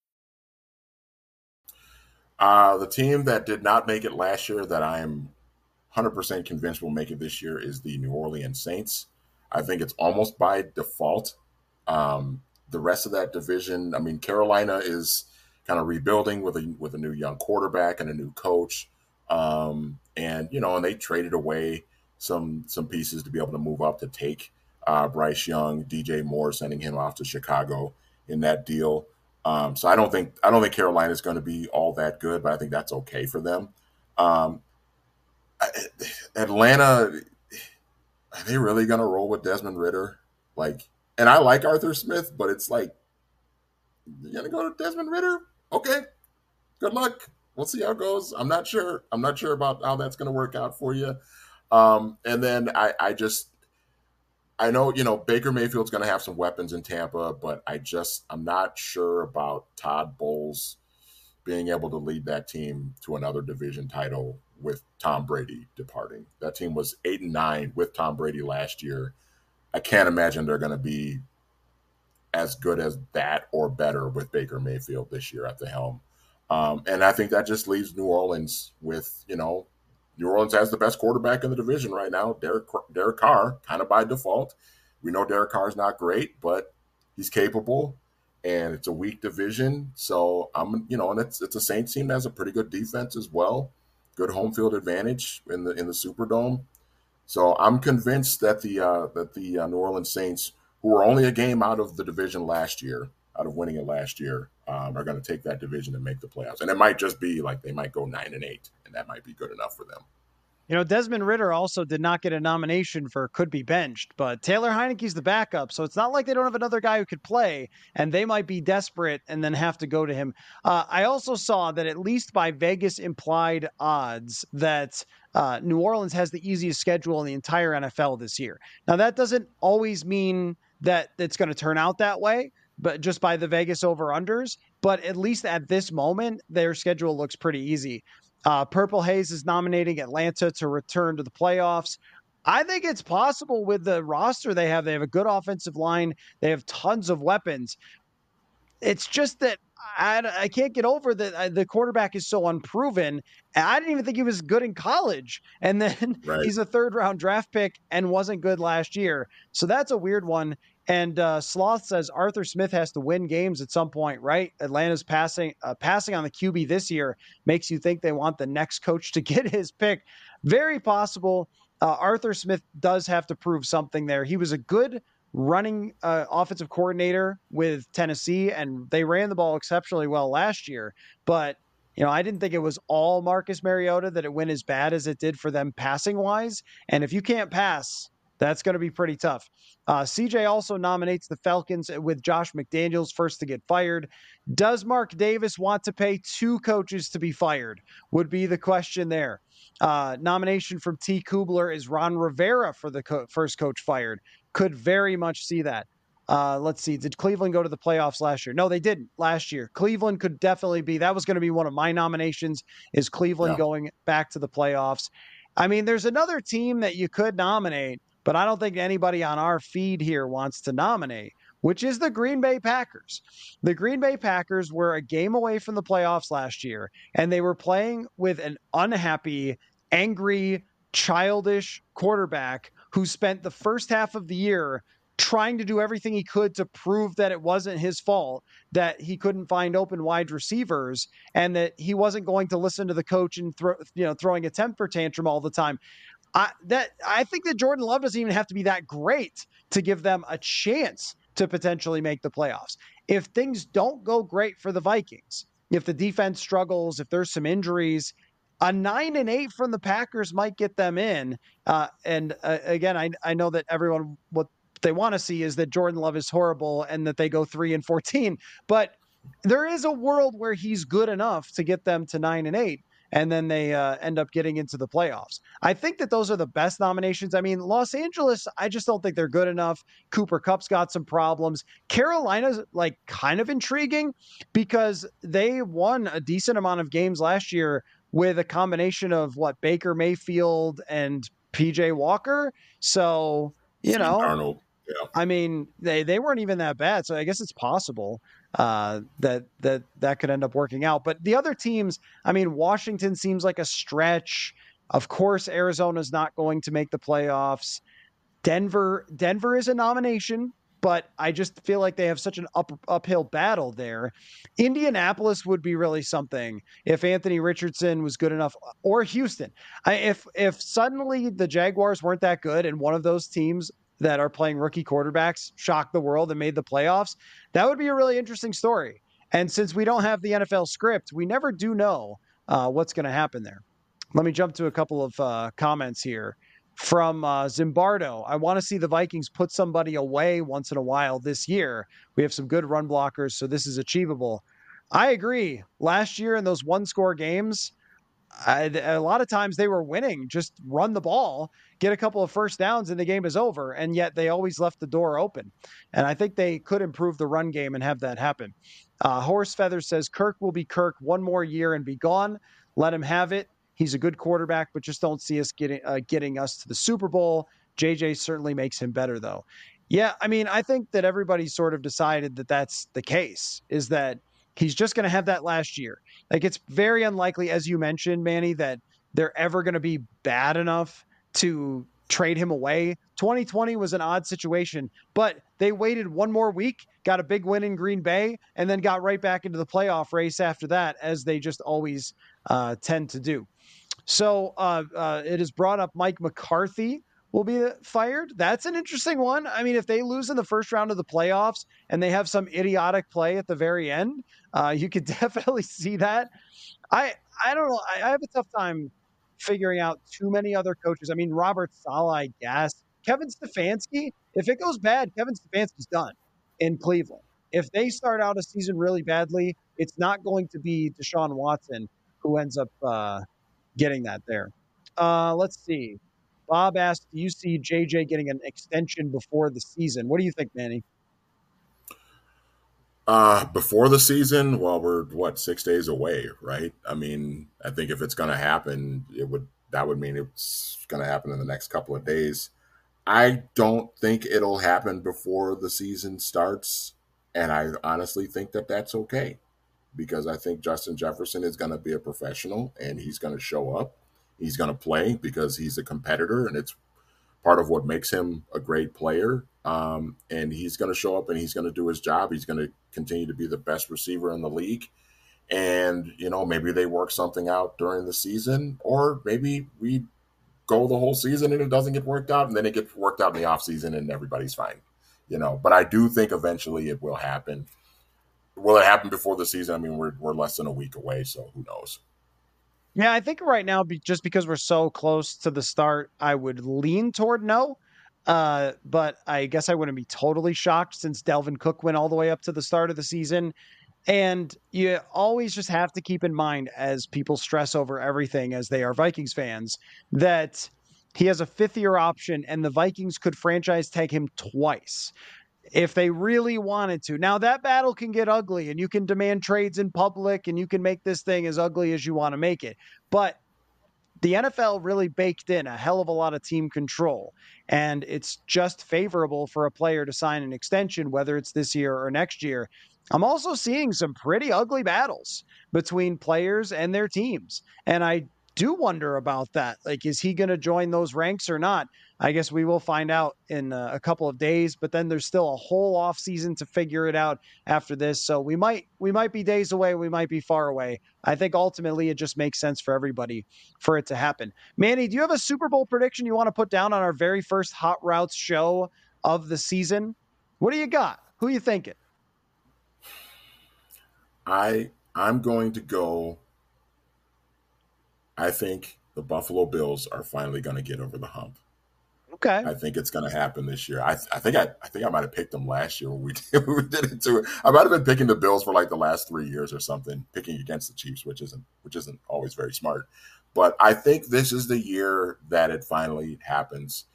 Uh, the team that did not make it last year that I am 100% convinced will make it this year is the New Orleans Saints. I think it's almost by default. Um, the rest of that division, I mean, Carolina is kind of rebuilding with a with a new young quarterback and a new coach, um, and you know, and they traded away some some pieces to be able to move up to take uh, Bryce Young, DJ Moore, sending him off to Chicago in that deal. Um, so I don't think I don't think Carolina is going to be all that good, but I think that's okay for them. Um, Atlanta, are they really going to roll with Desmond Ridder? Like, and I like Arthur Smith, but it's like you're going to go to Desmond Ridder. Okay, good luck. We'll see how it goes. I'm not sure. I'm not sure about how that's going to work out for you. Um, and then I, I just I know, you know, Baker Mayfield's going to have some weapons in Tampa, but I just, I'm not sure about Todd Bowles being able to lead that team to another division title with Tom Brady departing. That team was eight and nine with Tom Brady last year. I can't imagine they're going to be as good as that or better with Baker Mayfield this year at the helm. Um, and I think that just leaves New Orleans with, you know, New Orleans has the best quarterback in the division right now, Derek Derek Carr, kind of by default. We know Derek Carr is not great, but he's capable, and it's a weak division. So I'm, you know, and it's it's a Saints team that has a pretty good defense as well, good home field advantage in the in the Superdome. So I'm convinced that the uh, that the uh, New Orleans Saints, who were only a game out of the division last year, out of winning it last year, um, are going to take that division and make the playoffs. And it might just be like they might go nine and eight, and that might be good enough for them. You know, Desmond Ridder also did not get a nomination for could be benched, but Taylor Heinicke's the backup, so it's not like they don't have another guy who could play, and they might be desperate and then have to go to him. Uh, I also saw that at least by Vegas implied odds that uh, New Orleans has the easiest schedule in the entire NFL this year. Now that doesn't always mean that it's going to turn out that way, but just by the Vegas over unders. But at least at this moment, their schedule looks pretty easy. Uh, Purple Haze is nominating Atlanta to return to the playoffs. I think it's possible with the roster they have. They have a good offensive line. They have tons of weapons. It's just that I, I can't get over that uh, the quarterback is so unproven. I didn't even think he was good in college. And then right. he's a third round draft pick and wasn't good last year. So that's a weird one. And uh, Sloth says Arthur Smith has to win games at some point, right? Atlanta's passing uh, passing on the QB this year makes you think they want the next coach to get his pick. Very possible. Uh, Arthur Smith does have to prove something there. He was a good running uh, offensive coordinator with Tennessee, and they ran the ball exceptionally well last year. But you know, I didn't think it was all Marcus Mariota that it went as bad as it did for them passing wise. And if you can't pass, that's going to be pretty tough. Uh, CJ also nominates the Falcons with Josh McDaniels first to get fired. Does Mark Davis want to pay two coaches to be fired? Would be the question there. Uh, nomination from T. Kubler is Ron Rivera for the co- first coach fired. Could very much see that. Uh, let's see. Did Cleveland go to the playoffs last year? No, they didn't last year. Cleveland could definitely be. That was going to be one of my nominations. Is Cleveland yeah. going back to the playoffs? I mean, there's another team that you could nominate but I don't think anybody on our feed here wants to nominate, which is the Green Bay Packers. The Green Bay Packers were a game away from the playoffs last year, and they were playing with an unhappy, angry, childish quarterback who spent the first half of the year trying to do everything he could to prove that it wasn't his fault that he couldn't find open wide receivers and that he wasn't going to listen to the coach and throw you know throwing a temper tantrum all the time I that I think that Jordan Love doesn't even have to be that great to give them a chance to potentially make the playoffs. If things don't go great for the Vikings, if the defense struggles, if there's some injuries, a nine and eight from the Packers might get them in. Uh, and uh, again, I I know that everyone what they want to see is that Jordan Love is horrible and that they go three and fourteen, but there is a world where he's good enough to get them to nine and eight and then they uh, end up getting into the playoffs. I think that those are the best nominations. I mean, Los Angeles, I just don't think they're good enough. Cooper Kupp's got some problems. Carolina's like kind of intriguing because they won a decent amount of games last year with a combination of what Baker Mayfield and PJ Walker. So, you know. Yeah. I mean, they they weren't even that bad, so I guess it's possible uh, that that that could end up working out. But the other teams, I mean, Washington seems like a stretch. Of course, Arizona's not going to make the playoffs. Denver, Denver is a nomination, but I just feel like they have such an up, uphill battle there. Indianapolis would be really something if Anthony Richardson was good enough, or Houston. I, if if suddenly the Jaguars weren't that good and one of those teams that are playing rookie quarterbacks shocked the world and made the playoffs, that would be a really interesting story. And since we don't have the NFL script, we never do know uh, what's going to happen there. Let me jump to a couple of uh, comments here from uh, Zimbardo. I want to see the Vikings put somebody away once in a while this year. We have some good run blockers, so this is achievable. I agree. Last year in those one score games, I, a lot of times they were winning. Just run the ball, get a couple of first downs, and the game is over. And yet they always left the door open. And I think they could improve the run game and have that happen. Uh, Horse Feather says Kirk will be Kirk one more year and be gone. Let him have it. He's a good quarterback, but just don't see us getting uh, getting us to the Super Bowl. JJ certainly makes him better, though. Yeah, I mean, I think that everybody sort of decided that that's the case. Is that he's just going to have that last year? Like it's very unlikely, as you mentioned, Manny, that they're ever going to be bad enough to trade him away. 2020 was an odd situation, but they waited one more week, got a big win in Green Bay, and then got right back into the playoff race after that, as they just always uh, tend to do. So uh, uh, it has brought up Mike McCarthy will be fired. That's an interesting one. I mean, if they lose in the first round of the playoffs and they have some idiotic play at the very end, uh, you could definitely see that. I I don't know. I, I have a tough time figuring out too many other coaches. I mean, Robert Saleh, I guess. Kevin Stefanski, if it goes bad, Kevin Stefanski's done in Cleveland. If they start out a season really badly, it's not going to be Deshaun Watson who ends up uh, getting that there. Uh, let's see. Bob asked, "Do you see JJ getting an extension before the season? What do you think, Manny?" Uh, before the season, well, we're what six days away, right? I mean, I think if it's going to happen, it would that would mean it's going to happen in the next couple of days. I don't think it'll happen before the season starts, and I honestly think that that's okay because I think Justin Jefferson is going to be a professional and he's going to show up. He's going to play because he's a competitor, and it's part of what makes him a great player. Um, and he's going to show up and he's going to do his job. He's going to continue to be the best receiver in the league. And, you know, maybe they work something out during the season, or maybe we go the whole season and it doesn't get worked out, and then it gets worked out in the offseason and everybody's fine, you know. But I do think eventually it will happen. Will it happen before the season? I mean, we're, we're less than a week away, so who knows? Yeah, I think right now, just because we're so close to the start, I would lean toward no. Uh, but I guess I wouldn't be totally shocked since Dalvin Cook went all the way up to the start of the season. And you always just have to keep in mind as people stress over everything as they are Vikings fans that he has a fifth year option and the Vikings could franchise tag him twice if they really wanted to. Now that battle can get ugly and you can demand trades in public and you can make this thing as ugly as you want to make it. But the NFL really baked in a hell of a lot of team control. And it's just favorable for a player to sign an extension, whether it's this year or next year. I'm also seeing some pretty ugly battles between players and their teams. And I do wonder about that. Like, is he going to join those ranks or not? I guess we will find out in uh, a couple of days. But then there's still a whole off season to figure it out after this. So we might we might be days away. We might be far away. I think ultimately it just makes sense for everybody for it to happen. Manny, do you have a Super Bowl prediction you want to put down on our very first Hot Routez show of the season? What do you got? Who you thinking? I I'm going to go I think the Buffalo Bills are finally going to get over the hump. Okay. I think it's going to happen this year. I, I think I, I think I might have picked them last year when we did, when we did it too. I might have been picking the Bills for like the last three years or something, picking against the Chiefs, which isn't which isn't always very smart. But I think this is the year that it finally happens,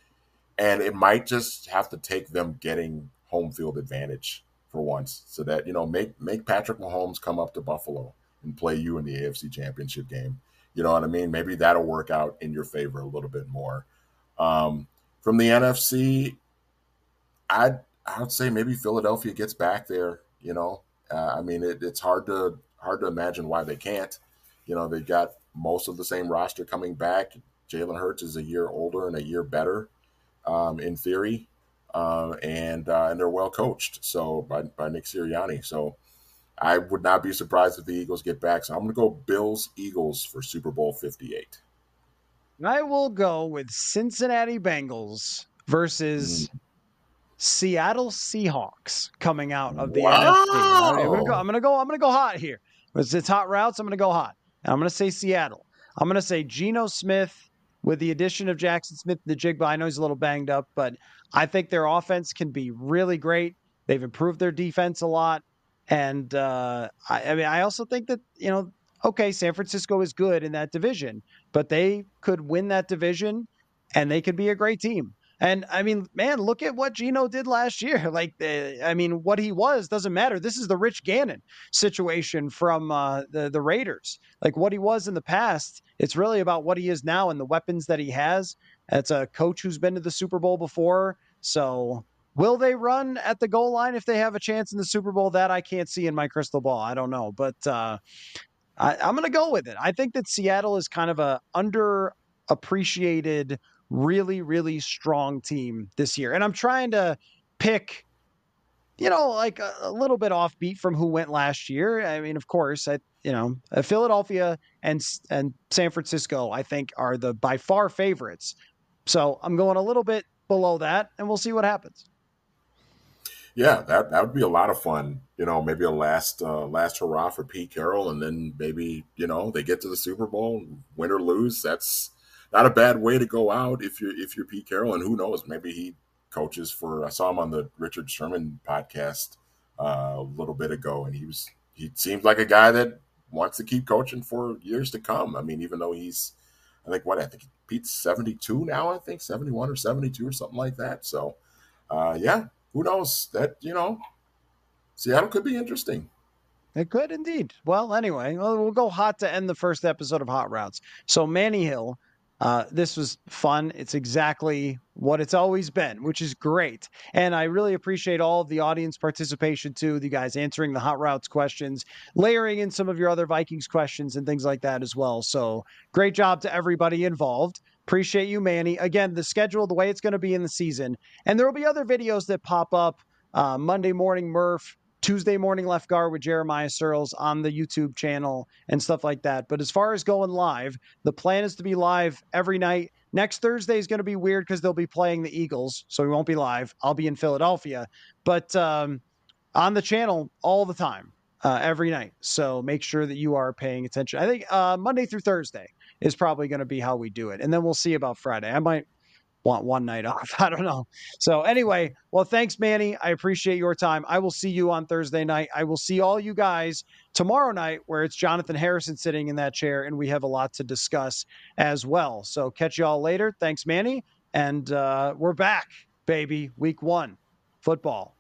and it might just have to take them getting home field advantage for once, so that you know make make Patrick Mahomes come up to Buffalo and play you in the AFC Championship game you know what I mean? Maybe that'll work out in your favor a little bit more. Um, from the NFC, I'd I would say maybe Philadelphia gets back there. You know, uh, I mean, it, it's hard to hard to imagine why they can't. You know, they got most of the same roster coming back. Jalen Hurts is a year older and a year better, um, in theory, uh, and uh, and they're well coached. So by by Nick Sirianni. So I would not be surprised if the Eagles get back. So I'm going to go Bills Eagles for Super Bowl 58. I will go with Cincinnati Bengals versus mm. Seattle Seahawks coming out of the wow. NFC. I'm gonna go. I'm gonna go. I'm gonna go hot here. It's, it's hot routes. I'm gonna go hot. And I'm gonna say Seattle. I'm gonna say Geno Smith with the addition of Jaxon Smith-Njigba. I know he's a little banged up, but I think their offense can be really great. They've improved their defense a lot, and uh, I, I mean, I also think that you know, okay, San Francisco is good in that division, but they could win that division, and they could be a great team. And I mean, man, look at what Geno did last year. Like, uh, I mean, what he was doesn't matter. This is the Rich Gannon situation from uh, the the Raiders. Like what he was in the past, it's really about what he is now and the weapons that he has. It's a coach who's been to the Super Bowl before. So, will they run at the goal line if they have a chance in the Super Bowl? That I can't see in my crystal ball. I don't know, but uh, I, I'm going to go with it. I think that Seattle is kind of a underappreciated really, really strong team this year. And I'm trying to pick, you know, like a, a, little bit offbeat from who went last year. I mean, of course, I, you know, uh, Philadelphia and and San Francisco, I think, are the by far favorites. So I'm going a little bit below that, and we'll see what happens. Yeah, that that would be a lot of fun. You know, maybe a last uh, last hurrah for Pete Carroll, and then maybe you know they get to the Super Bowl, win or lose. That's not a bad way to go out if you're if you're Pete Carroll, and who knows, maybe he coaches for. I saw him on the Richard Sherman podcast uh, a little bit ago, and he was he seems like a guy that wants to keep coaching for years to come. I mean, even though he's, I think what I think Pete's seventy two now, I think seventy one or seventy two or something like that. So, uh, yeah, who knows that you know, Seattle could be interesting. It could indeed. Well, anyway, well, go hot to end the first episode of Hot Routez. So Manny Hill uh, this was fun. It's exactly what it's always been, which is great. And I really appreciate all of the audience participation too. You guys answering the hot routes questions, layering in some of your other Vikings questions and things like that as well. So great job to everybody involved. Appreciate you, Manny. Again, the schedule, the way it's going to be in the season, and there will be other videos that pop up. Uh, Monday morning, Murph, Tuesday morning left guard with Jeremiah Searles on the YouTube channel and stuff like that. But as far as going live, the plan is to be live every night. Next Thursday is going to be weird because they'll be playing the Eagles, so we won't be live. I'll be in Philadelphia, but um, on the channel all the time, uh, every night. So make sure that you are paying attention. I think uh, Monday through Thursday is probably going to be how we do it, and then we'll see about Friday. I might want one night off. I don't know. So, anyway, well, thanks, Manny. I appreciate your time. I will see you on Thursday night. I will see all you guys tomorrow night, where it's Jonathan Harrison sitting in that chair, and we have a lot to discuss as well. So, catch y'all later. Thanks, Manny. And uh, we're back, baby. Week one football.